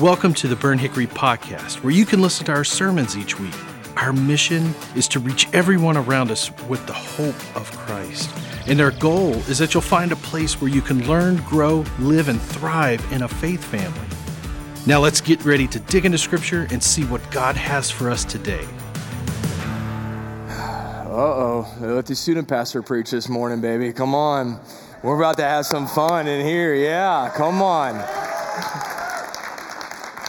Welcome to the Burnt Hickory Podcast, where you can listen to our sermons each week. Our mission is to reach everyone around us with the hope of Christ. And our goal is that you'll find a place where you can learn, grow, live, and thrive in a faith family. Now let's get ready to dig into Scripture and see what God has for us today. Uh oh, let the student pastor preach this morning, baby. Come on. We're about to have some fun in here. Yeah, come on.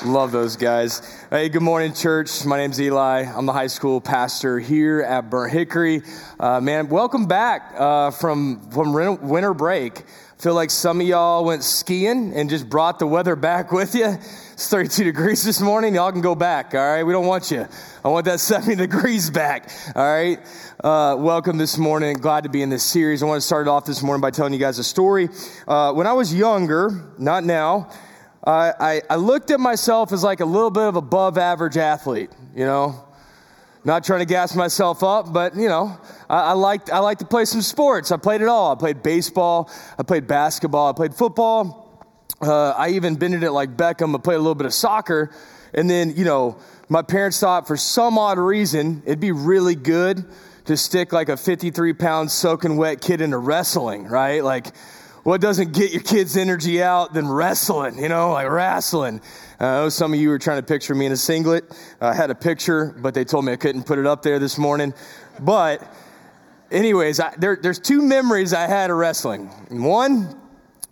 Love those guys. Hey, good morning, church. My name's Eli. I'm the high school pastor here at Burnt Hickory. Uh, man, welcome back uh, from from winter break. Feel like some of y'all went skiing and just brought the weather back with you. It's 32 degrees this morning. Y'all can go back. All right, we don't want you. I want that 70 degrees back. All right. Uh, welcome this morning. Glad to be in this series. I want to start off this morning by telling you guys a story. Uh, when I was younger, not now. I, I looked at myself as like a little bit of above average athlete, you know. Not trying to gas myself up, but you know, I, I liked I like to play some sports. I played it all. I played baseball, I played basketball, I played football. Uh, I even in it like Beckham. I played a little bit of soccer, and then you know, my parents thought for some odd reason it'd be really good to stick like a 53 pound soaking wet kid into wrestling, right? Like what doesn't get your kids' energy out than wrestling, you know, like wrestling. Uh, I know some of you were trying to picture me in a singlet. I had a picture, but they told me I couldn't put it up there this morning. But, anyways, I, there, there's two memories I had of wrestling. One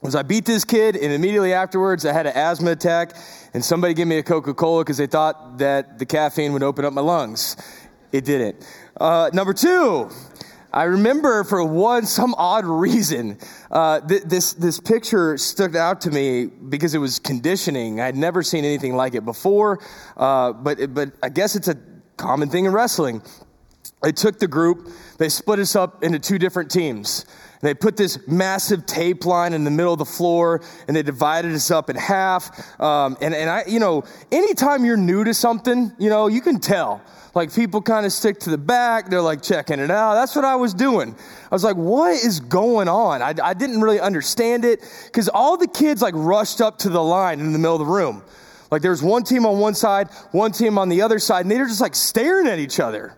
was I beat this kid, and immediately afterwards I had an asthma attack, and somebody gave me a Coca Cola because they thought that the caffeine would open up my lungs. It didn't. Uh, number two, I remember for one, some odd reason, uh, th- this, this picture stuck out to me because it was conditioning. I'd never seen anything like it before, uh, but, but I guess it's a common thing in wrestling. They took the group, they split us up into two different teams. They put this massive tape line in the middle of the floor and they divided us up in half. Um, and, and I, you know, anytime you're new to something, you know, you can tell. Like people kind of stick to the back, they're like checking it out. That's what I was doing. I was like, what is going on? I, I didn't really understand it because all the kids like rushed up to the line in the middle of the room. Like there was one team on one side, one team on the other side, and they were just like staring at each other.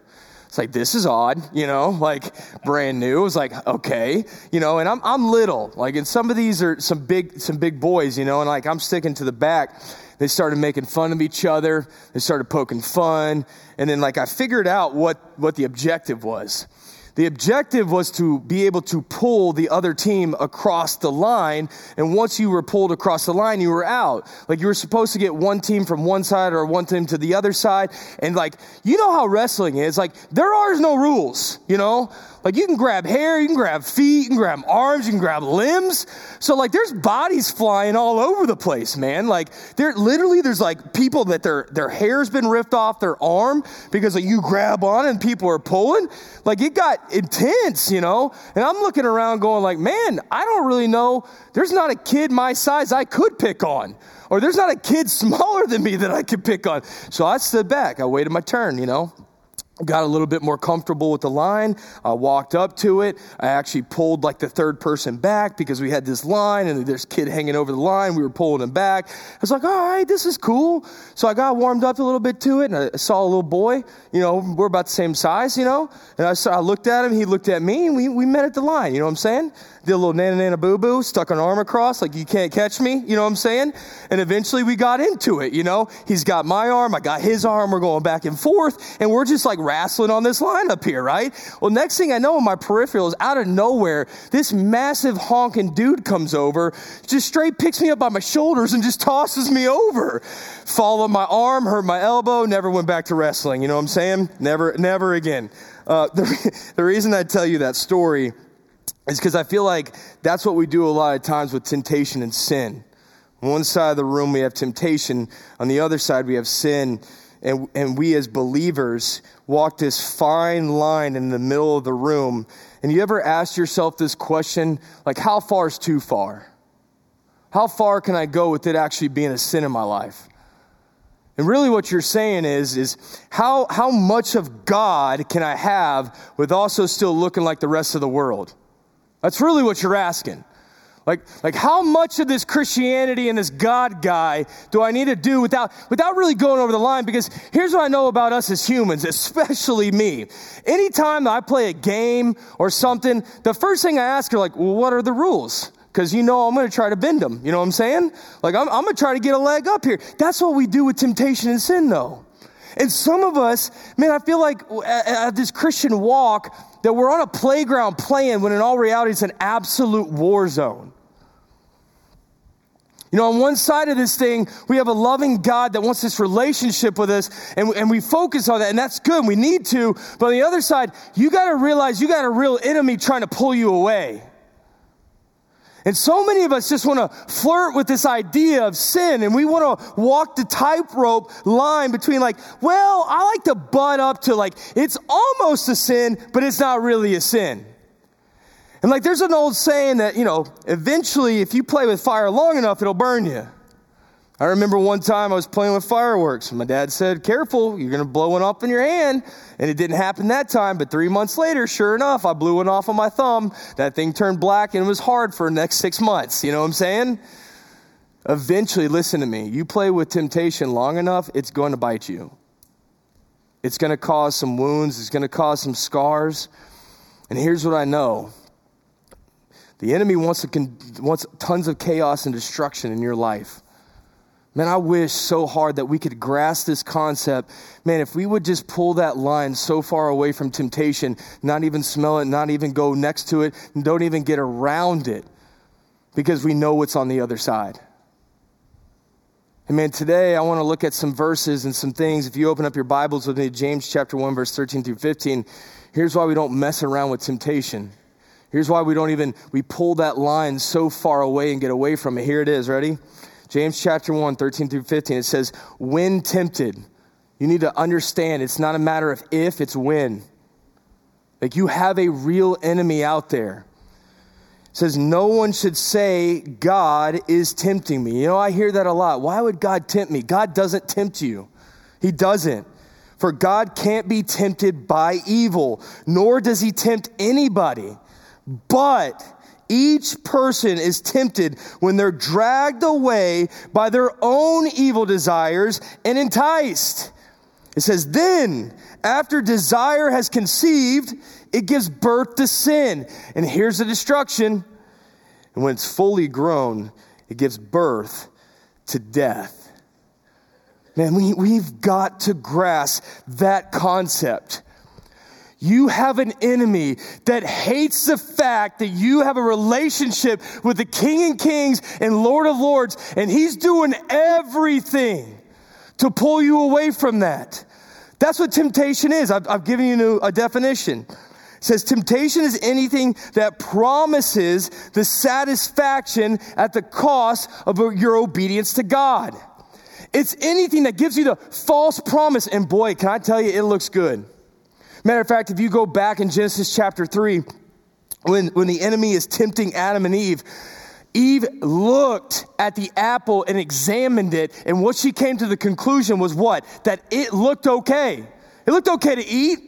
It's like, this is odd, you know, like brand new. It was like, okay, you know, and I'm, I'm little. Like, and some of these are some big, some big boys, you know, and like I'm sticking to the back. They started making fun of each other. They started poking fun. And then, like, I figured out what, what the objective was. The objective was to be able to pull the other team across the line. And once you were pulled across the line, you were out. Like you were supposed to get one team from one side or one team to the other side. And like, you know how wrestling is. Like, there are no rules, you know? Like you can grab hair, you can grab feet, you can grab arms, you can grab limbs. So like there's bodies flying all over the place, man. Like there literally there's like people that their their hair's been ripped off their arm because like, you grab on and people are pulling. Like it got intense, you know? And I'm looking around going like, man, I don't really know. There's not a kid my size I could pick on. Or there's not a kid smaller than me that I could pick on. So I stood back. I waited my turn, you know? Got a little bit more comfortable with the line. I walked up to it. I actually pulled like the third person back because we had this line and there's kid hanging over the line. We were pulling him back. I was like, all right, this is cool. So I got warmed up a little bit to it and I saw a little boy, you know, we're about the same size, you know, and I, saw, I looked at him, he looked at me and we, we met at the line. You know what I'm saying? Did a little nana nana boo boo, stuck an arm across, like you can't catch me, you know what I'm saying? And eventually we got into it, you know? He's got my arm, I got his arm, we're going back and forth, and we're just like wrestling on this line up here, right? Well, next thing I know, in my peripherals, out of nowhere, this massive honking dude comes over, just straight picks me up by my shoulders and just tosses me over. Fall on my arm, hurt my elbow, never went back to wrestling, you know what I'm saying? Never, never again. Uh, the, the reason I tell you that story is because I feel like that's what we do a lot of times with temptation and sin. On one side of the room, we have temptation. On the other side, we have sin. And, and we as believers walk this fine line in the middle of the room. And you ever ask yourself this question, like, how far is too far? How far can I go with it actually being a sin in my life? And really what you're saying is, is how, how much of God can I have with also still looking like the rest of the world? That's really what you're asking. Like, like how much of this Christianity and this God guy do I need to do without, without really going over the line? Because here's what I know about us as humans, especially me. Anytime I play a game or something, the first thing I ask are like, well, what are the rules? Because you know I'm going to try to bend them. You know what I'm saying? Like, I'm, I'm going to try to get a leg up here. That's what we do with temptation and sin, though. And some of us, man, I feel like at this Christian walk, that we're on a playground playing when in all reality it's an absolute war zone. You know, on one side of this thing, we have a loving God that wants this relationship with us, and, and we focus on that, and that's good. We need to. But on the other side, you got to realize you got a real enemy trying to pull you away. And so many of us just want to flirt with this idea of sin and we want to walk the tightrope line between like, well, I like to butt up to like, it's almost a sin, but it's not really a sin. And like, there's an old saying that, you know, eventually if you play with fire long enough, it'll burn you. I remember one time I was playing with fireworks. My dad said, Careful, you're going to blow one up in your hand. And it didn't happen that time, but three months later, sure enough, I blew one off on my thumb. That thing turned black and it was hard for the next six months. You know what I'm saying? Eventually, listen to me. You play with temptation long enough, it's going to bite you. It's going to cause some wounds, it's going to cause some scars. And here's what I know the enemy wants, to, wants tons of chaos and destruction in your life. Man, I wish so hard that we could grasp this concept. Man, if we would just pull that line so far away from temptation, not even smell it, not even go next to it, and don't even get around it, because we know what's on the other side. And man, today I want to look at some verses and some things. If you open up your Bibles with me, James chapter 1, verse 13 through 15, here's why we don't mess around with temptation. Here's why we don't even, we pull that line so far away and get away from it. Here it is, ready? James chapter 1, 13 through 15, it says, When tempted, you need to understand it's not a matter of if, it's when. Like you have a real enemy out there. It says, No one should say, God is tempting me. You know, I hear that a lot. Why would God tempt me? God doesn't tempt you, He doesn't. For God can't be tempted by evil, nor does He tempt anybody. But each person is tempted when they're dragged away by their own evil desires and enticed. It says, then, after desire has conceived, it gives birth to sin. And here's the destruction. And when it's fully grown, it gives birth to death. Man, we, we've got to grasp that concept. You have an enemy that hates the fact that you have a relationship with the King of Kings and Lord of Lords, and he's doing everything to pull you away from that. That's what temptation is. I've, I've given you a definition. It says temptation is anything that promises the satisfaction at the cost of your obedience to God. It's anything that gives you the false promise. And boy, can I tell you, it looks good. Matter of fact, if you go back in Genesis chapter 3, when, when the enemy is tempting Adam and Eve, Eve looked at the apple and examined it, and what she came to the conclusion was what? That it looked okay. It looked okay to eat.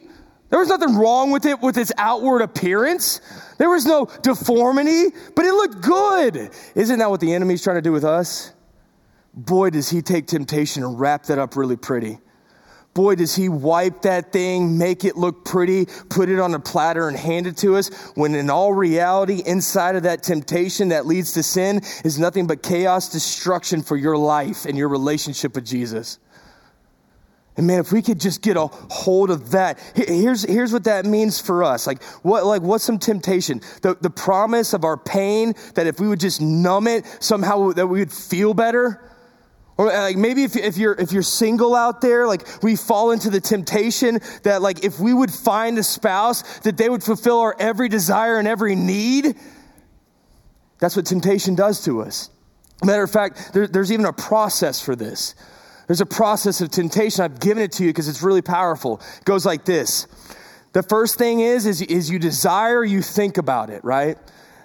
There was nothing wrong with it with its outward appearance. There was no deformity, but it looked good. Isn't that what the enemy's trying to do with us? Boy, does he take temptation and wrap that up really pretty. Boy, does he wipe that thing, make it look pretty, put it on a platter and hand it to us, when in all reality, inside of that temptation that leads to sin is nothing but chaos, destruction for your life and your relationship with Jesus. And man, if we could just get a hold of that, here's, here's what that means for us. Like, what, like, what's some temptation? The, the promise of our pain that if we would just numb it, somehow that we would feel better. Or uh, like maybe if, if you're if you're single out there, like we fall into the temptation that like if we would find a spouse that they would fulfill our every desire and every need. That's what temptation does to us. Matter of fact, there, there's even a process for this. There's a process of temptation. I've given it to you because it's really powerful. It goes like this. The first thing is, is, is you desire, you think about it, right?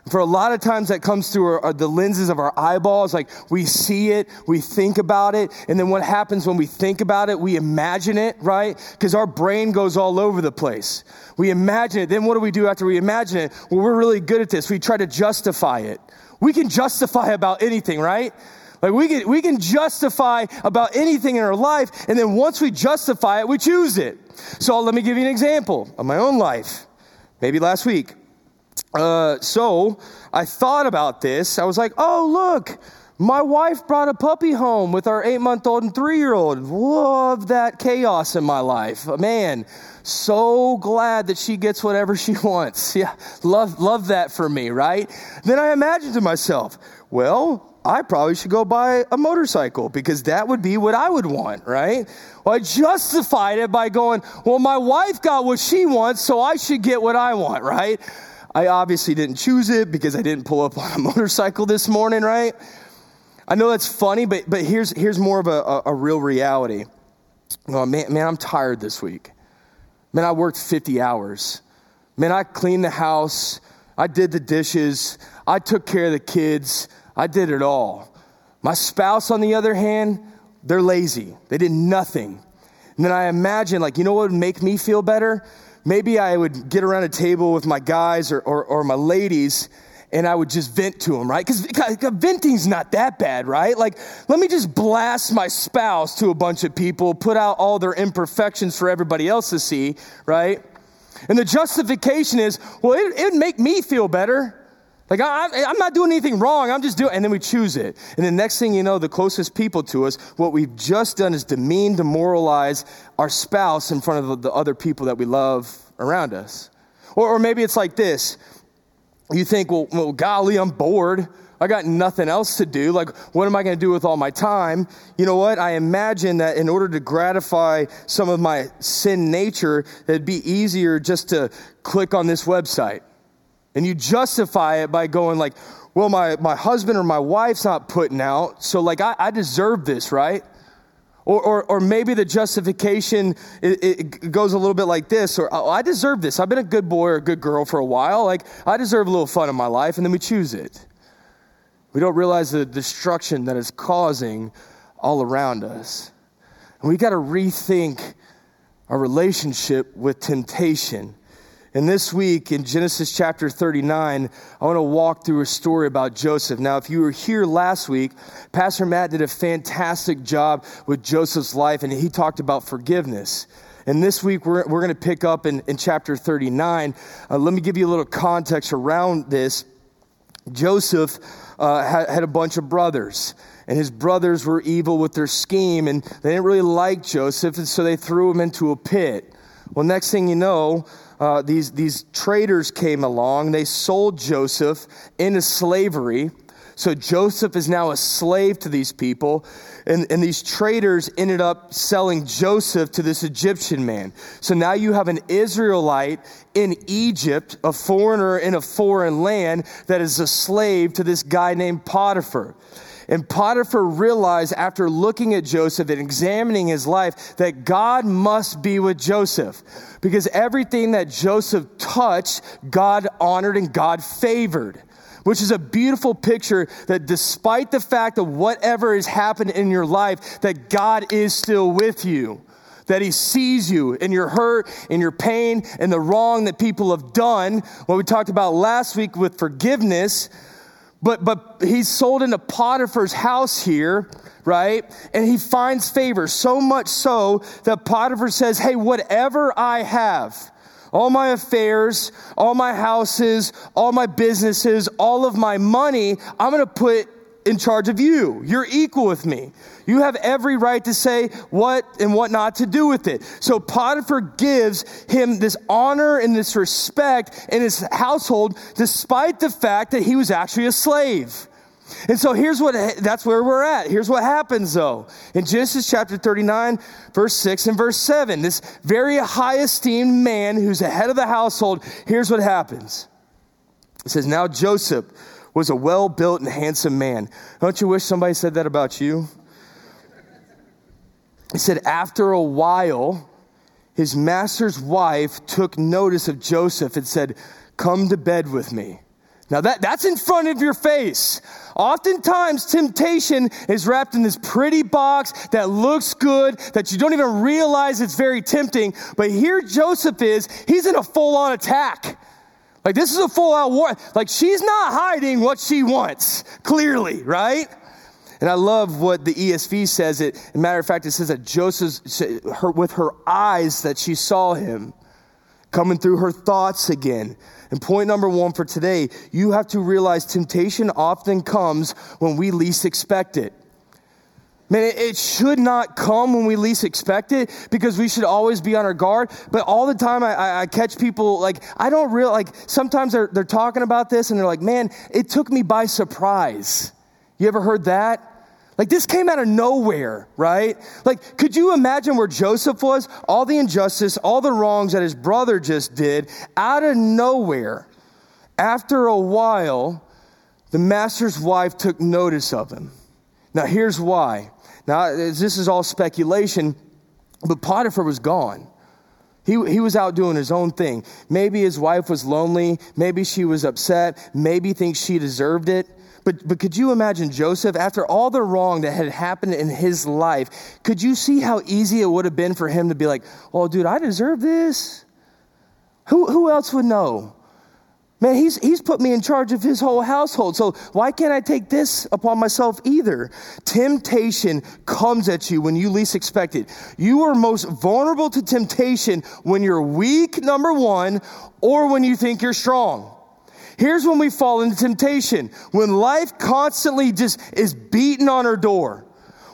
For a lot of times that comes through our, our, the lenses of our eyeballs. Like we see it, we think about it, and then what happens when we think about it? We imagine it, right? Because our brain goes all over the place. We imagine it. Then what do we do after we imagine it? Well, we're really good at this. We try to justify it. We can justify about anything, right? Like we can, we can justify about anything in our life, and then once we justify it, we choose it. So let me give you an example of my own life. Maybe last week. Uh, so I thought about this. I was like, oh, look, my wife brought a puppy home with our eight month old and three year old. Love that chaos in my life. Man, so glad that she gets whatever she wants. Yeah, love, love that for me, right? Then I imagined to myself, well, I probably should go buy a motorcycle because that would be what I would want, right? Well, I justified it by going, well, my wife got what she wants, so I should get what I want, right? I obviously didn't choose it because I didn't pull up on a motorcycle this morning, right? I know that's funny, but, but here's, here's more of a, a, a real reality. Oh, man, man, I'm tired this week. Man, I worked 50 hours. Man, I cleaned the house. I did the dishes. I took care of the kids. I did it all. My spouse, on the other hand, they're lazy. They did nothing. And then I imagine, like, you know what would make me feel better? Maybe I would get around a table with my guys or, or, or my ladies and I would just vent to them, right? Because venting's not that bad, right? Like, let me just blast my spouse to a bunch of people, put out all their imperfections for everybody else to see, right? And the justification is, well, it, it'd make me feel better. Like, I, am not doing anything wrong. I'm just doing, and then we choose it. And the next thing you know, the closest people to us, what we've just done is demean, demoralize our spouse in front of the other people that we love around us. Or, or maybe it's like this you think, well, well, golly, I'm bored. I got nothing else to do. Like, what am I going to do with all my time? You know what? I imagine that in order to gratify some of my sin nature, it'd be easier just to click on this website and you justify it by going like, well, my, my husband or my wife's not putting out, so like I, I deserve this, right? Or, or, or maybe the justification it, it goes a little bit like this, or oh, I deserve this. I've been a good boy or a good girl for a while. Like I deserve a little fun in my life, and then we choose it. We don't realize the destruction that it's causing all around us. And we got to rethink our relationship with temptation. And this week in Genesis chapter 39, I want to walk through a story about Joseph. Now, if you were here last week, Pastor Matt did a fantastic job with Joseph's life, and he talked about forgiveness. And this week, we're, we're going to pick up in, in chapter 39. Uh, let me give you a little context around this. Joseph uh, had, had a bunch of brothers and his brothers were evil with their scheme, and they didn't really like Joseph, and so they threw him into a pit. Well, next thing you know, uh, these, these traders came along. They sold Joseph into slavery. So Joseph is now a slave to these people. And, and these traders ended up selling Joseph to this Egyptian man. So now you have an Israelite in Egypt, a foreigner in a foreign land that is a slave to this guy named Potiphar. And Potiphar realized after looking at Joseph and examining his life that God must be with Joseph because everything that Joseph touched, God honored and God favored. Which is a beautiful picture that despite the fact of whatever has happened in your life, that God is still with you that he sees you in your hurt, in your pain, in the wrong that people have done. What we talked about last week with forgiveness, but, but he's sold into Potiphar's house here, right? And he finds favor, so much so that Potiphar says, Hey, whatever I have, all my affairs, all my houses, all my businesses, all of my money, I'm going to put in charge of you. You're equal with me. You have every right to say what and what not to do with it. So Potiphar gives him this honor and this respect in his household, despite the fact that he was actually a slave. And so here's what that's where we're at. Here's what happens though. In Genesis chapter 39, verse 6 and verse 7, this very high esteemed man who's the head of the household, here's what happens. It says, Now Joseph was a well built and handsome man. Don't you wish somebody said that about you? He said, After a while, his master's wife took notice of Joseph and said, Come to bed with me. Now that, that's in front of your face. Oftentimes, temptation is wrapped in this pretty box that looks good, that you don't even realize it's very tempting. But here Joseph is, he's in a full on attack. Like, this is a full out war. Like, she's not hiding what she wants, clearly, right? And I love what the ESV says. It, matter of fact, it says that Joseph, her, with her eyes, that she saw him coming through her thoughts again. And point number one for today, you have to realize temptation often comes when we least expect it. Man, it, should not come when we least expect it because we should always be on our guard. But all the time I, I, catch people like, I don't real, like sometimes they're, they're talking about this and they're like, man, it took me by surprise. You ever heard that? Like this came out of nowhere, right? Like, could you imagine where Joseph was? All the injustice, all the wrongs that his brother just did, out of nowhere. After a while, the master's wife took notice of him. Now, here's why. Now, this is all speculation, but Potiphar was gone. He, he was out doing his own thing. Maybe his wife was lonely. Maybe she was upset. Maybe thinks she deserved it. But, but could you imagine Joseph, after all the wrong that had happened in his life, could you see how easy it would have been for him to be like, oh, dude, I deserve this? Who, who else would know? Man, he's, he's put me in charge of his whole household. So why can't I take this upon myself either? Temptation comes at you when you least expect it. You are most vulnerable to temptation when you're weak, number one, or when you think you're strong. Here's when we fall into temptation. When life constantly just is beating on our door.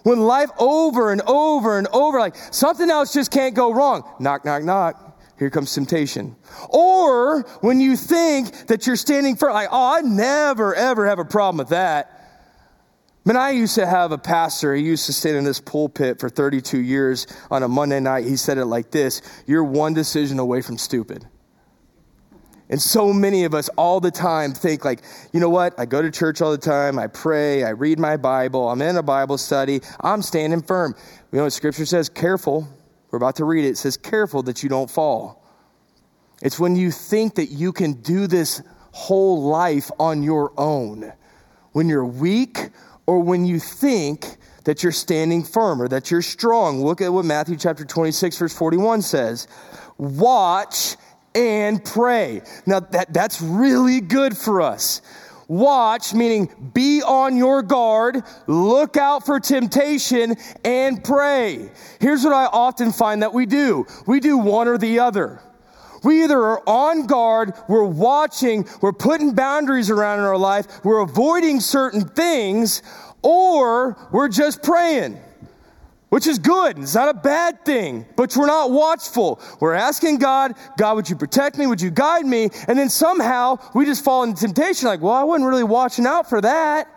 When life over and over and over, like something else just can't go wrong. Knock, knock, knock. Here comes temptation. Or when you think that you're standing firm, like, oh, I never, ever have a problem with that. I mean, I used to have a pastor, he used to stand in this pulpit for 32 years on a Monday night. He said it like this You're one decision away from stupid. And so many of us all the time think, like, you know what? I go to church all the time. I pray. I read my Bible. I'm in a Bible study. I'm standing firm. You know what scripture says? Careful. We're about to read it. It says, careful that you don't fall. It's when you think that you can do this whole life on your own, when you're weak, or when you think that you're standing firm or that you're strong. Look at what Matthew chapter 26, verse 41 says. Watch and pray. Now, that, that's really good for us. Watch, meaning be on your guard, look out for temptation, and pray. Here's what I often find that we do we do one or the other. We either are on guard, we're watching, we're putting boundaries around in our life, we're avoiding certain things, or we're just praying which is good. It's not a bad thing, but we're not watchful. We're asking God, God, would you protect me? Would you guide me? And then somehow we just fall into temptation like, well, I wasn't really watching out for that.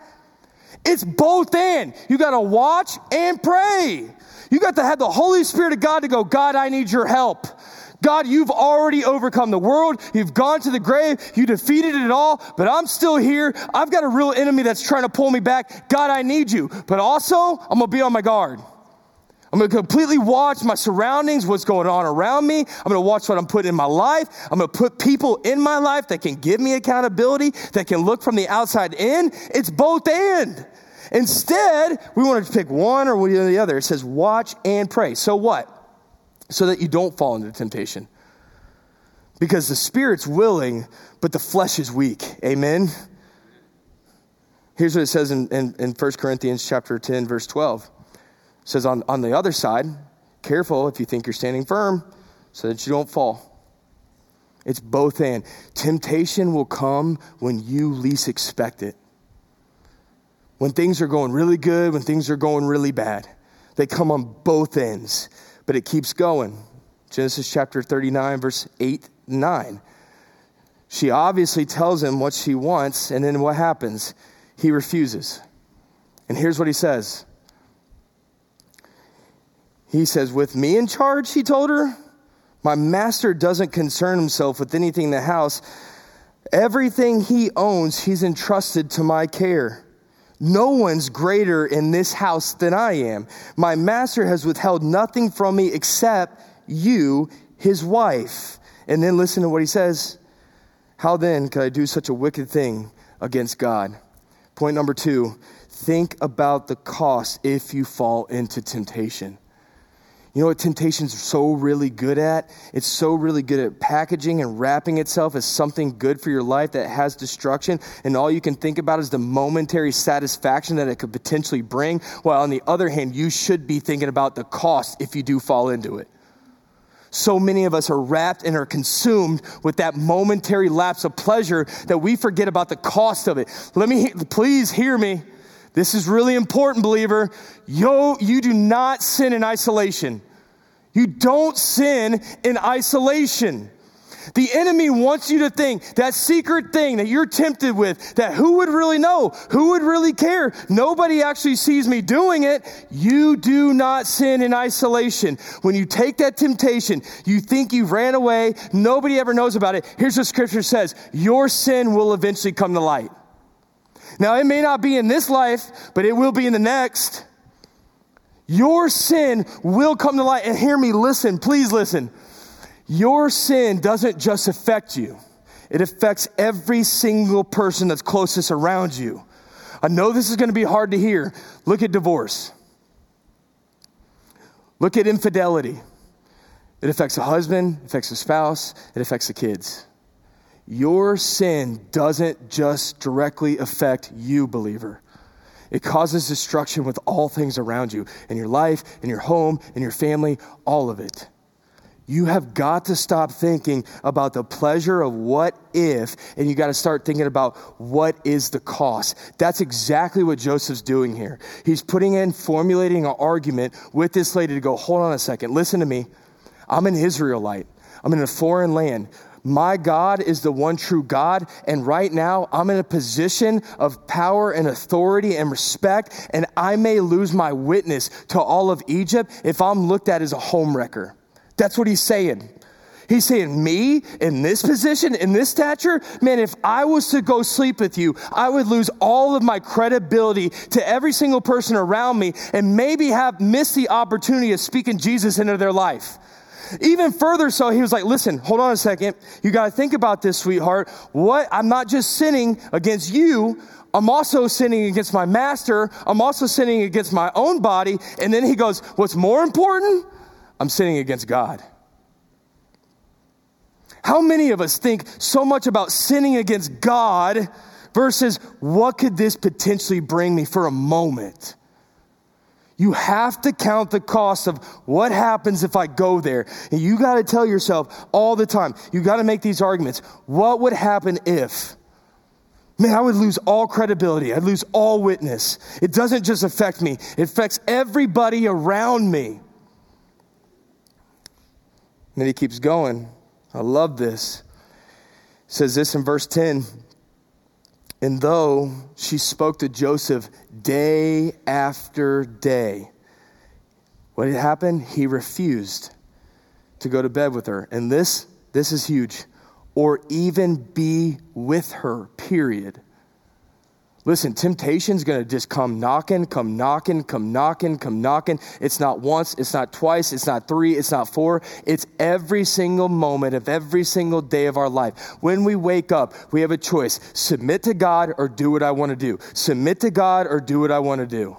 It's both and. You got to watch and pray. You got to have the Holy Spirit of God to go, God, I need your help. God, you've already overcome the world. You've gone to the grave. You defeated it all, but I'm still here. I've got a real enemy that's trying to pull me back. God, I need you. But also, I'm going to be on my guard. I'm going to completely watch my surroundings, what's going on around me. I'm going to watch what I'm putting in my life. I'm going to put people in my life that can give me accountability, that can look from the outside in. It's both and. Instead, we want to pick one or the other. It says watch and pray. So what? So that you don't fall into temptation. Because the spirit's willing, but the flesh is weak. Amen. Here's what it says in, in, in 1 Corinthians chapter 10, verse 12 says on, on the other side, careful if you think you're standing firm so that you don't fall. It's both and. Temptation will come when you least expect it. When things are going really good, when things are going really bad. They come on both ends, but it keeps going. Genesis chapter 39, verse 8 9. She obviously tells him what she wants, and then what happens? He refuses. And here's what he says he says, With me in charge, he told her, my master doesn't concern himself with anything in the house. Everything he owns, he's entrusted to my care. No one's greater in this house than I am. My master has withheld nothing from me except you, his wife. And then listen to what he says. How then could I do such a wicked thing against God? Point number two think about the cost if you fall into temptation. You know what temptation's so really good at? It's so really good at packaging and wrapping itself as something good for your life that has destruction, and all you can think about is the momentary satisfaction that it could potentially bring. While on the other hand, you should be thinking about the cost if you do fall into it. So many of us are wrapped and are consumed with that momentary lapse of pleasure that we forget about the cost of it. Let me, please hear me. This is really important, believer. Yo, you do not sin in isolation. You don't sin in isolation. The enemy wants you to think that secret thing that you're tempted with, that who would really know? Who would really care? Nobody actually sees me doing it. You do not sin in isolation. When you take that temptation, you think you ran away, nobody ever knows about it. Here's what scripture says your sin will eventually come to light. Now, it may not be in this life, but it will be in the next. Your sin will come to light. And hear me, listen, please listen. Your sin doesn't just affect you, it affects every single person that's closest around you. I know this is going to be hard to hear. Look at divorce, look at infidelity. It affects a husband, it affects a spouse, it affects the kids. Your sin doesn't just directly affect you, believer. It causes destruction with all things around you in your life, in your home, in your family, all of it. You have got to stop thinking about the pleasure of what if, and you got to start thinking about what is the cost. That's exactly what Joseph's doing here. He's putting in, formulating an argument with this lady to go, hold on a second, listen to me. I'm an Israelite, I'm in a foreign land. My God is the one true God. And right now, I'm in a position of power and authority and respect. And I may lose my witness to all of Egypt if I'm looked at as a homewrecker. That's what he's saying. He's saying, Me in this position, in this stature, man, if I was to go sleep with you, I would lose all of my credibility to every single person around me and maybe have missed the opportunity of speaking Jesus into their life. Even further so, he was like, listen, hold on a second. You got to think about this, sweetheart. What? I'm not just sinning against you. I'm also sinning against my master. I'm also sinning against my own body. And then he goes, what's more important? I'm sinning against God. How many of us think so much about sinning against God versus what could this potentially bring me for a moment? You have to count the cost of what happens if I go there. And you got to tell yourself all the time, you got to make these arguments. What would happen if? Man, I would lose all credibility. I'd lose all witness. It doesn't just affect me, it affects everybody around me. And then he keeps going. I love this. Says this in verse 10 and though she spoke to Joseph day after day, what had happened? He refused to go to bed with her. And this, this is huge. Or even be with her, period. Listen, temptation's going to just come knocking, come knocking, come knocking, come knocking. It's not once, it's not twice, it's not three, it's not four. It's every single moment of every single day of our life. When we wake up, we have a choice submit to God or do what I want to do. Submit to God or do what I want to do.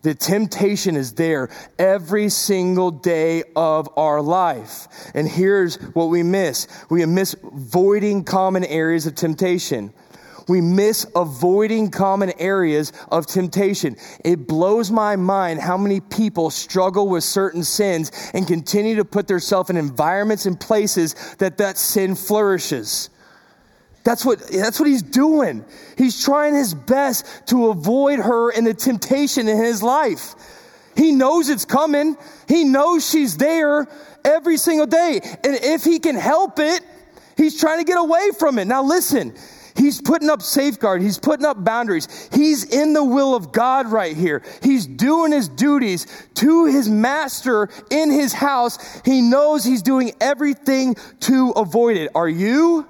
The temptation is there every single day of our life. And here's what we miss we miss voiding common areas of temptation we miss avoiding common areas of temptation. It blows my mind how many people struggle with certain sins and continue to put themselves in environments and places that that sin flourishes. That's what, that's what he's doing. He's trying his best to avoid her and the temptation in his life. He knows it's coming. He knows she's there every single day. And if he can help it, he's trying to get away from it. Now listen, He's putting up safeguard. He's putting up boundaries. He's in the will of God right here. He's doing his duties to his master in his house. He knows he's doing everything to avoid it. Are you?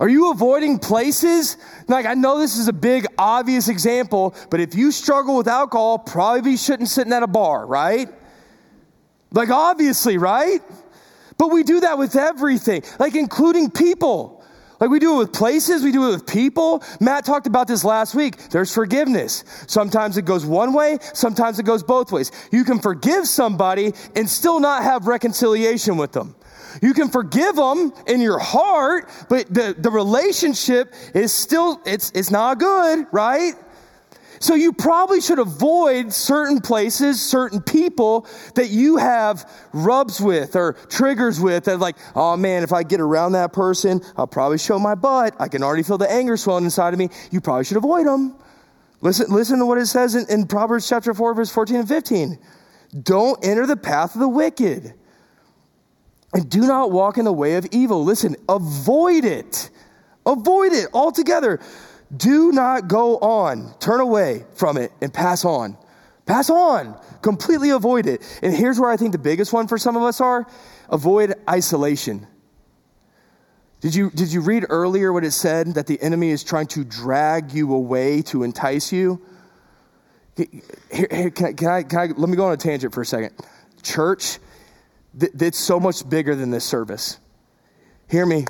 Are you avoiding places? Like, I know this is a big, obvious example, but if you struggle with alcohol, probably shouldn't sit at a bar, right? Like, obviously, right? But we do that with everything, like, including people. Like we do it with places, we do it with people. Matt talked about this last week. There's forgiveness. Sometimes it goes one way, sometimes it goes both ways. You can forgive somebody and still not have reconciliation with them. You can forgive them in your heart, but the, the relationship is still, it's, it's not good, right? So you probably should avoid certain places, certain people that you have rubs with or triggers with that like, oh man, if I get around that person, I'll probably show my butt. I can already feel the anger swelling inside of me. You probably should avoid them. Listen, listen to what it says in, in Proverbs chapter 4, verse 14 and 15. Don't enter the path of the wicked. And do not walk in the way of evil. Listen, avoid it. Avoid it altogether. Do not go on. Turn away from it and pass on. Pass on. Completely avoid it. And here's where I think the biggest one for some of us are avoid isolation. Did you, did you read earlier what it said that the enemy is trying to drag you away to entice you? Here, here, can, I, can, I, can I, let me go on a tangent for a second. Church, th- it's so much bigger than this service. Hear me.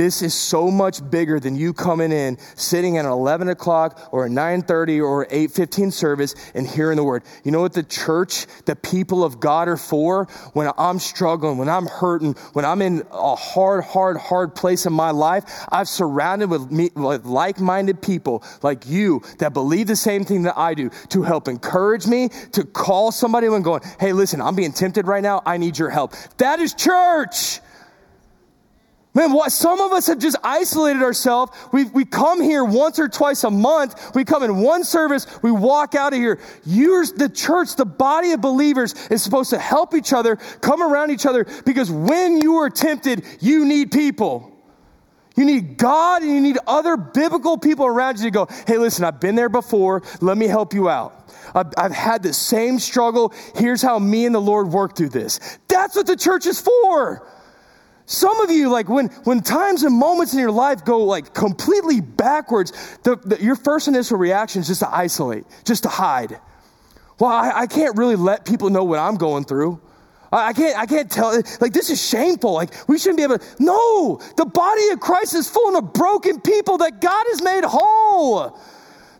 This is so much bigger than you coming in, sitting at an 11 o'clock or a 9.30 or 8.15 service and hearing the word. You know what the church, the people of God are for? When I'm struggling, when I'm hurting, when I'm in a hard, hard, hard place in my life, I've surrounded with, me, with like-minded people like you that believe the same thing that I do to help encourage me, to call somebody when going, hey, listen, I'm being tempted right now. I need your help. That is church. Man, what, some of us have just isolated ourselves. We, we come here once or twice a month. We come in one service. We walk out of here. You're, the church, the body of believers is supposed to help each other, come around each other, because when you are tempted, you need people. You need God and you need other biblical people around you to go, hey, listen, I've been there before. Let me help you out. I've, I've had the same struggle. Here's how me and the Lord work through this. That's what the church is for. Some of you, like when, when times and moments in your life go like completely backwards, the, the, your first initial reaction is just to isolate, just to hide. Well, I, I can't really let people know what I'm going through. I, I can't, I can't tell, like, this is shameful. Like, we shouldn't be able to. No, the body of Christ is full of broken people that God has made whole.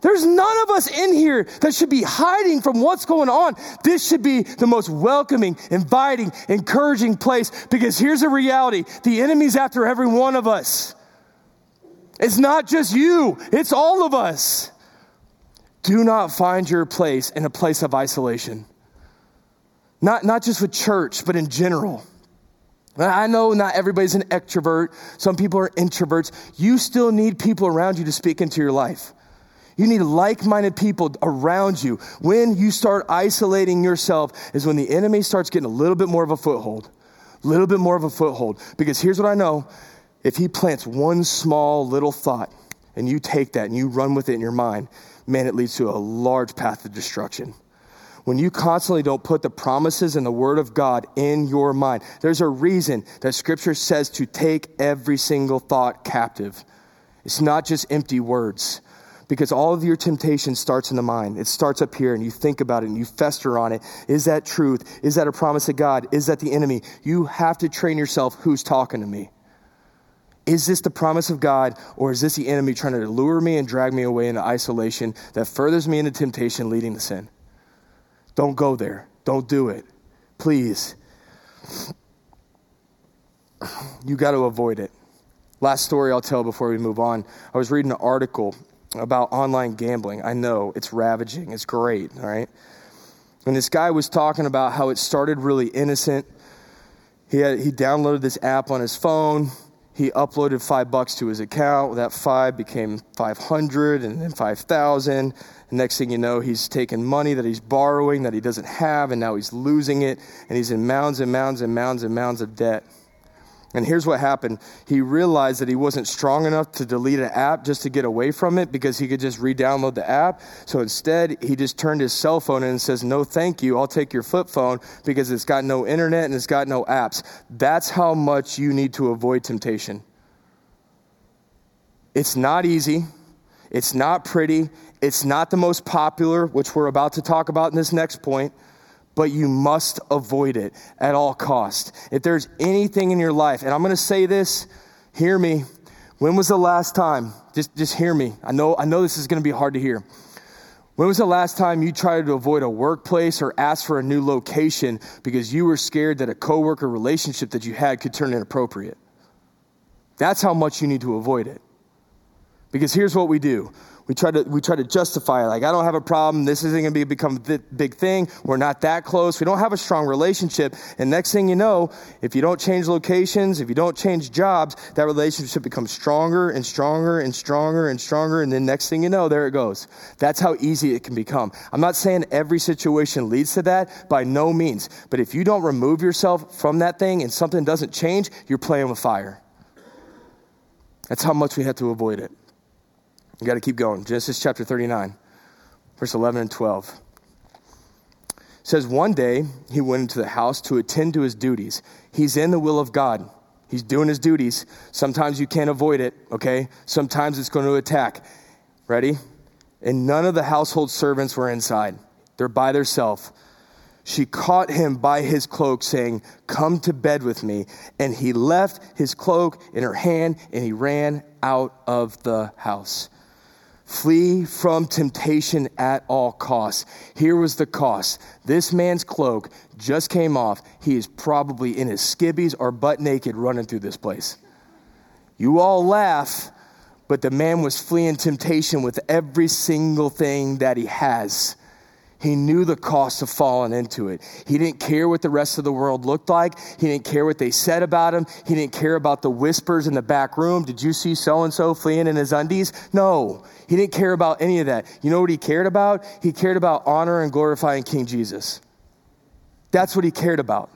There's none of us in here that should be hiding from what's going on. This should be the most welcoming, inviting, encouraging place because here's the reality the enemy's after every one of us. It's not just you, it's all of us. Do not find your place in a place of isolation. Not, not just with church, but in general. I know not everybody's an extrovert. Some people are introverts. You still need people around you to speak into your life. You need like minded people around you. When you start isolating yourself, is when the enemy starts getting a little bit more of a foothold. A little bit more of a foothold. Because here's what I know if he plants one small little thought and you take that and you run with it in your mind, man, it leads to a large path of destruction. When you constantly don't put the promises and the word of God in your mind, there's a reason that scripture says to take every single thought captive. It's not just empty words because all of your temptation starts in the mind. It starts up here and you think about it and you fester on it. Is that truth? Is that a promise of God? Is that the enemy? You have to train yourself who's talking to me. Is this the promise of God or is this the enemy trying to lure me and drag me away into isolation that furthers me into temptation leading to sin? Don't go there. Don't do it. Please. You got to avoid it. Last story I'll tell before we move on. I was reading an article about online gambling. I know it's ravaging, it's great, all right? And this guy was talking about how it started really innocent. He, had, he downloaded this app on his phone. He uploaded five bucks to his account. That five became 500 and then 5,000. The next thing you know, he's taking money that he's borrowing that he doesn't have, and now he's losing it, and he's in mounds and mounds and mounds and mounds of debt. And here's what happened. He realized that he wasn't strong enough to delete an app just to get away from it because he could just re download the app. So instead, he just turned his cell phone in and says, No, thank you. I'll take your flip phone because it's got no internet and it's got no apps. That's how much you need to avoid temptation. It's not easy, it's not pretty, it's not the most popular, which we're about to talk about in this next point but you must avoid it at all cost. If there's anything in your life, and I'm going to say this, hear me, When was the last time? Just, just hear me. I know, I know this is going to be hard to hear. When was the last time you tried to avoid a workplace or ask for a new location because you were scared that a coworker relationship that you had could turn inappropriate? That's how much you need to avoid it. Because here's what we do we try to we try to justify it like i don't have a problem. This isn't going to be become a big thing. We're not that close. We don't have a strong relationship. And next thing you know if you don't change locations if you don't change jobs that relationship becomes stronger and stronger and stronger and stronger. And then next thing you know there it goes. That's how easy it can become. I'm not saying every situation leads to that by no means. But if you don't remove yourself from that thing and something doesn't change you're playing with fire. That's how much we have to avoid it you got to keep going. Genesis chapter 39, verse 11 and 12. It says, One day he went into the house to attend to his duties. He's in the will of God. He's doing his duties. Sometimes you can't avoid it, okay? Sometimes it's going to attack. Ready? And none of the household servants were inside. They're by themselves. She caught him by his cloak, saying, Come to bed with me. And he left his cloak in her hand and he ran out of the house. Flee from temptation at all costs. Here was the cost. This man's cloak just came off. He is probably in his skibbies or butt naked running through this place. You all laugh, but the man was fleeing temptation with every single thing that he has. He knew the cost of falling into it. He didn't care what the rest of the world looked like. He didn't care what they said about him. He didn't care about the whispers in the back room. Did you see so and so fleeing in his undies? No. He didn't care about any of that. You know what he cared about? He cared about honor and glorifying King Jesus. That's what he cared about.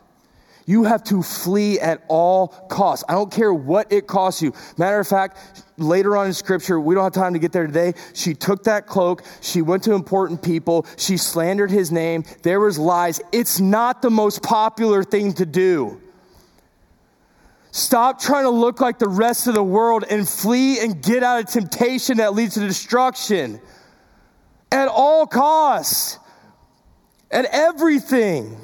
You have to flee at all costs. I don't care what it costs you. Matter of fact, later on in scripture, we don't have time to get there today. She took that cloak, she went to important people, she slandered his name, there was lies. It's not the most popular thing to do. Stop trying to look like the rest of the world and flee and get out of temptation that leads to destruction. At all costs. At everything.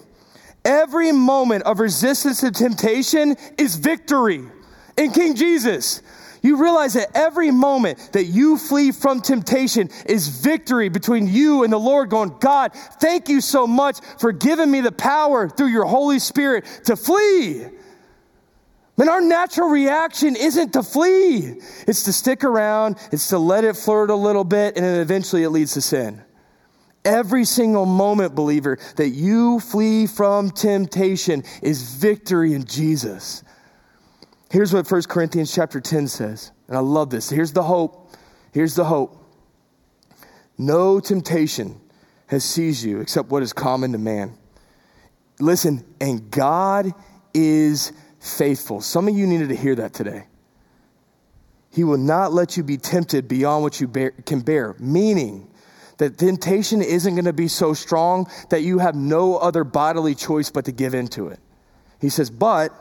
Every moment of resistance to temptation is victory in King Jesus. You realize that every moment that you flee from temptation is victory between you and the Lord, going, God, thank you so much for giving me the power through your Holy Spirit to flee. Man, our natural reaction isn't to flee, it's to stick around, it's to let it flirt a little bit, and then eventually it leads to sin. Every single moment, believer, that you flee from temptation is victory in Jesus. Here's what 1 Corinthians chapter 10 says, and I love this. Here's the hope. Here's the hope. No temptation has seized you except what is common to man. Listen, and God is faithful. Some of you needed to hear that today. He will not let you be tempted beyond what you bear, can bear, meaning, that temptation isn't going to be so strong that you have no other bodily choice but to give into it. He says, But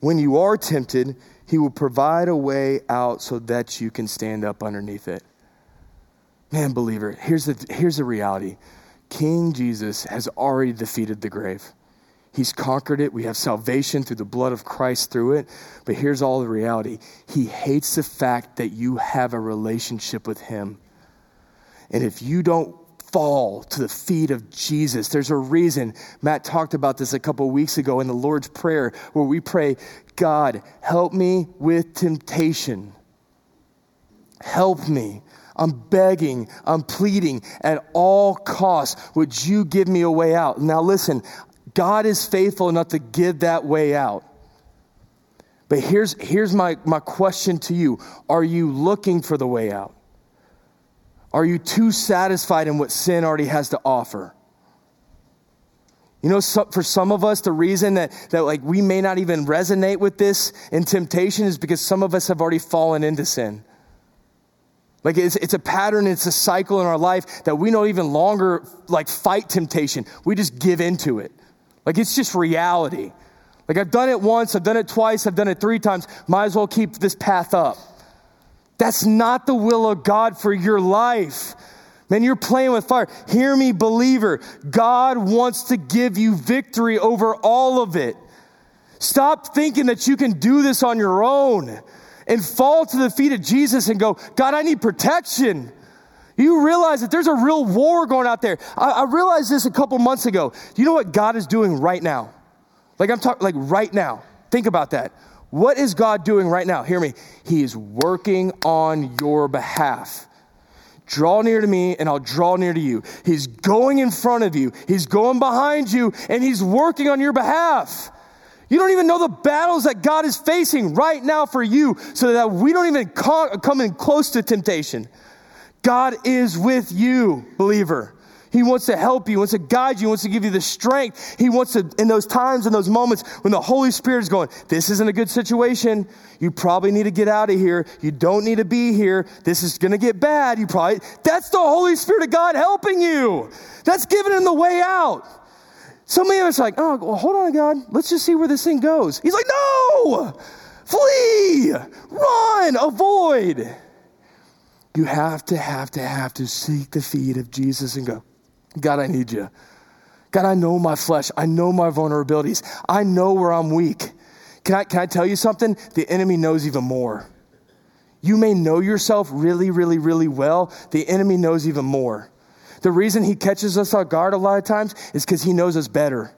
when you are tempted, he will provide a way out so that you can stand up underneath it. Man, believer, here's the, here's the reality King Jesus has already defeated the grave. He's conquered it. We have salvation through the blood of Christ through it. But here's all the reality He hates the fact that you have a relationship with Him. And if you don't fall to the feet of Jesus, there's a reason. Matt talked about this a couple weeks ago in the Lord's Prayer, where we pray, God, help me with temptation. Help me. I'm begging, I'm pleading at all costs. Would you give me a way out? Now, listen, God is faithful enough to give that way out. But here's, here's my, my question to you Are you looking for the way out? Are you too satisfied in what sin already has to offer? You know, for some of us, the reason that, that like we may not even resonate with this in temptation is because some of us have already fallen into sin. Like it's, it's a pattern, it's a cycle in our life that we don't even longer like fight temptation. We just give into it. Like it's just reality. Like I've done it once, I've done it twice, I've done it three times. Might as well keep this path up. That's not the will of God for your life. Man, you're playing with fire. Hear me, believer. God wants to give you victory over all of it. Stop thinking that you can do this on your own. and fall to the feet of Jesus and go, God, I need protection. You realize that there's a real war going out there. I, I realized this a couple months ago. You know what God is doing right now? Like I'm talking, like right now. Think about that. What is God doing right now? Hear me. He is working on your behalf. Draw near to me, and I'll draw near to you. He's going in front of you, He's going behind you, and He's working on your behalf. You don't even know the battles that God is facing right now for you so that we don't even come in close to temptation. God is with you, believer. He wants to help you, wants to guide you, wants to give you the strength. He wants to, in those times, in those moments when the Holy Spirit is going, This isn't a good situation. You probably need to get out of here. You don't need to be here. This is going to get bad. You probably, that's the Holy Spirit of God helping you. That's giving him the way out. So many of us are like, Oh, well, hold on, God. Let's just see where this thing goes. He's like, No! Flee! Run! Avoid! You have to, have to, have to seek the feet of Jesus and go, God, I need you. God, I know my flesh. I know my vulnerabilities. I know where I'm weak. Can I, can I tell you something? The enemy knows even more. You may know yourself really, really, really well. The enemy knows even more. The reason he catches us off guard a lot of times is because he knows us better.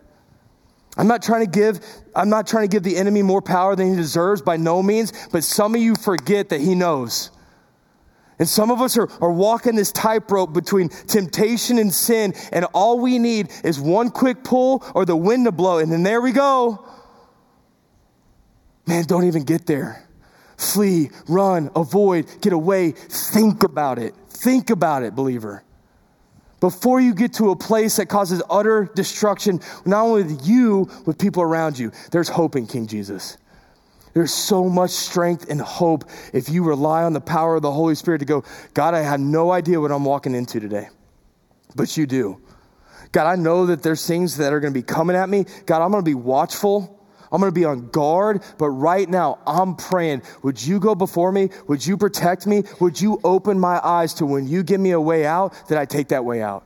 I'm not trying to give I'm not trying to give the enemy more power than he deserves by no means, but some of you forget that he knows. And some of us are, are walking this tightrope between temptation and sin, and all we need is one quick pull or the wind to blow, and then there we go. Man, don't even get there. Flee, run, avoid, get away. Think about it. Think about it, believer. Before you get to a place that causes utter destruction, not only with you, with people around you, there's hope in King Jesus. There's so much strength and hope if you rely on the power of the Holy Spirit to go, God, I have no idea what I'm walking into today, but you do. God, I know that there's things that are going to be coming at me. God, I'm going to be watchful. I'm going to be on guard, but right now I'm praying. Would you go before me? Would you protect me? Would you open my eyes to when you give me a way out, that I take that way out?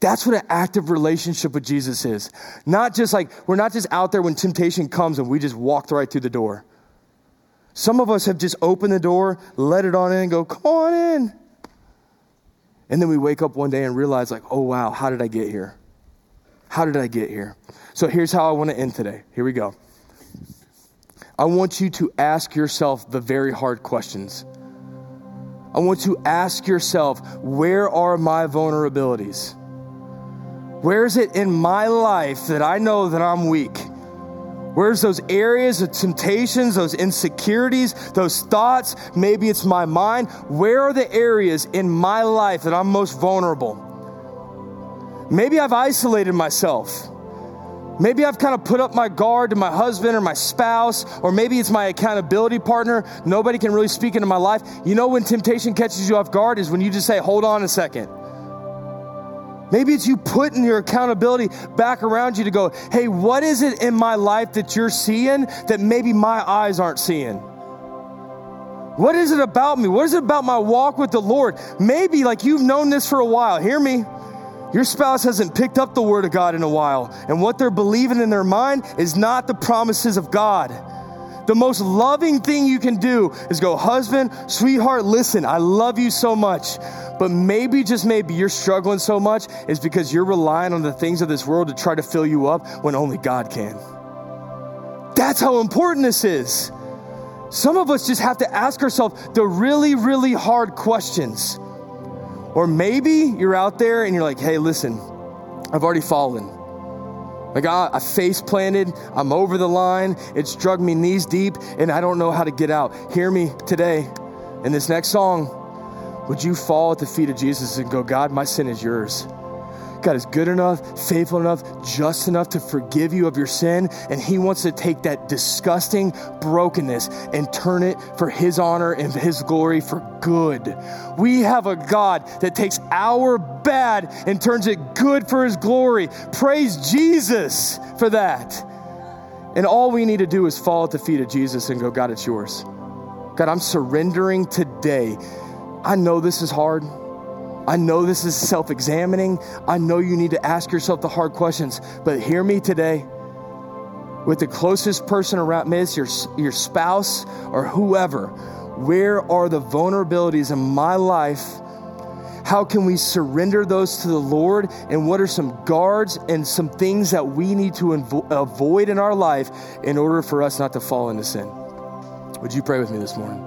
That's what an active relationship with Jesus is. Not just like, we're not just out there when temptation comes and we just walk right through the door. Some of us have just opened the door, let it on in, and go, come on in. And then we wake up one day and realize, like, oh, wow, how did I get here? How did I get here? So here's how I want to end today. Here we go. I want you to ask yourself the very hard questions. I want you to ask yourself, where are my vulnerabilities? Where is it in my life that I know that I'm weak? Where's those areas of temptations, those insecurities, those thoughts? Maybe it's my mind. Where are the areas in my life that I'm most vulnerable? Maybe I've isolated myself. Maybe I've kind of put up my guard to my husband or my spouse, or maybe it's my accountability partner. Nobody can really speak into my life. You know, when temptation catches you off guard is when you just say, Hold on a second. Maybe it's you putting your accountability back around you to go, hey, what is it in my life that you're seeing that maybe my eyes aren't seeing? What is it about me? What is it about my walk with the Lord? Maybe like you've known this for a while. Hear me. Your spouse hasn't picked up the word of God in a while, and what they're believing in their mind is not the promises of God. The most loving thing you can do is go, husband, sweetheart, listen, I love you so much. But maybe, just maybe, you're struggling so much is because you're relying on the things of this world to try to fill you up when only God can. That's how important this is. Some of us just have to ask ourselves the really, really hard questions. Or maybe you're out there and you're like, hey, listen, I've already fallen. Like I, I face planted, I'm over the line, it's drug me knees deep, and I don't know how to get out. Hear me today in this next song. Would you fall at the feet of Jesus and go, God, my sin is yours? God is good enough, faithful enough, just enough to forgive you of your sin. And He wants to take that disgusting brokenness and turn it for His honor and His glory for good. We have a God that takes our bad and turns it good for His glory. Praise Jesus for that. And all we need to do is fall at the feet of Jesus and go, God, it's yours. God, I'm surrendering today. I know this is hard. I know this is self examining. I know you need to ask yourself the hard questions, but hear me today. with the closest person around, it's your, your spouse or whoever. Where are the vulnerabilities in my life? How can we surrender those to the Lord? And what are some guards and some things that we need to invo- avoid in our life in order for us not to fall into sin? Would you pray with me this morning?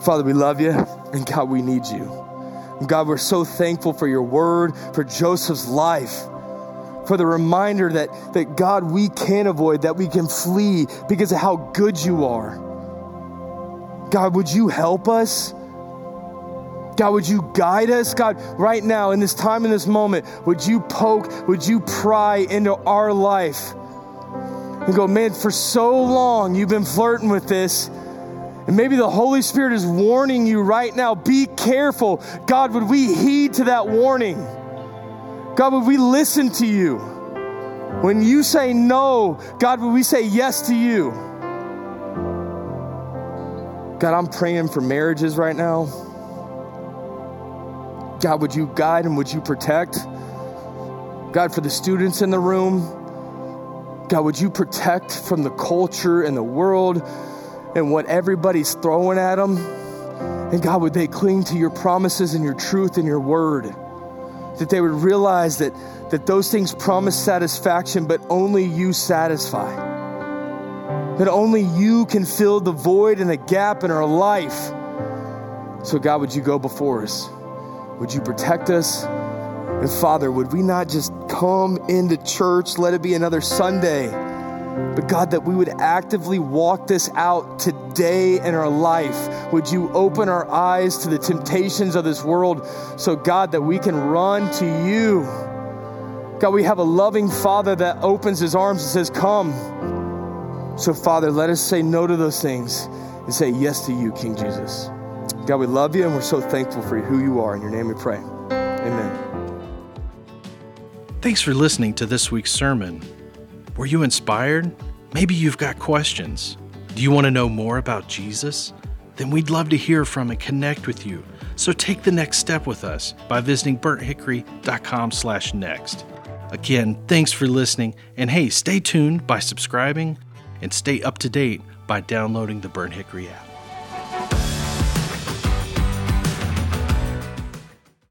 Father, we love you, and God, we need you. God, we're so thankful for your word, for Joseph's life for the reminder that, that God, we can avoid, that we can flee because of how good you are. God, would you help us? God, would you guide us? God, right now, in this time, in this moment, would you poke, would you pry into our life and go, man, for so long you've been flirting with this. And maybe the Holy Spirit is warning you right now be careful. God, would we heed to that warning? God, would we listen to you? When you say no, God, would we say yes to you? God, I'm praying for marriages right now. God, would you guide and would you protect? God, for the students in the room, God, would you protect from the culture and the world and what everybody's throwing at them? And God, would they cling to your promises and your truth and your word? that they would realize that, that those things promise satisfaction, but only you satisfy. That only you can fill the void and the gap in our life. So, God, would you go before us? Would you protect us? And, Father, would we not just come into church, let it be another Sunday? But God, that we would actively walk this out today in our life. Would you open our eyes to the temptations of this world so, God, that we can run to you? God, we have a loving Father that opens his arms and says, Come. So, Father, let us say no to those things and say yes to you, King Jesus. God, we love you and we're so thankful for who you are. In your name we pray. Amen. Thanks for listening to this week's sermon. Were you inspired? Maybe you've got questions. Do you want to know more about Jesus? Then we'd love to hear from and connect with you. So take the next step with us by visiting burnthickory.com/next. Again, thanks for listening, and hey, stay tuned by subscribing and stay up to date by downloading the Burnt Hickory app.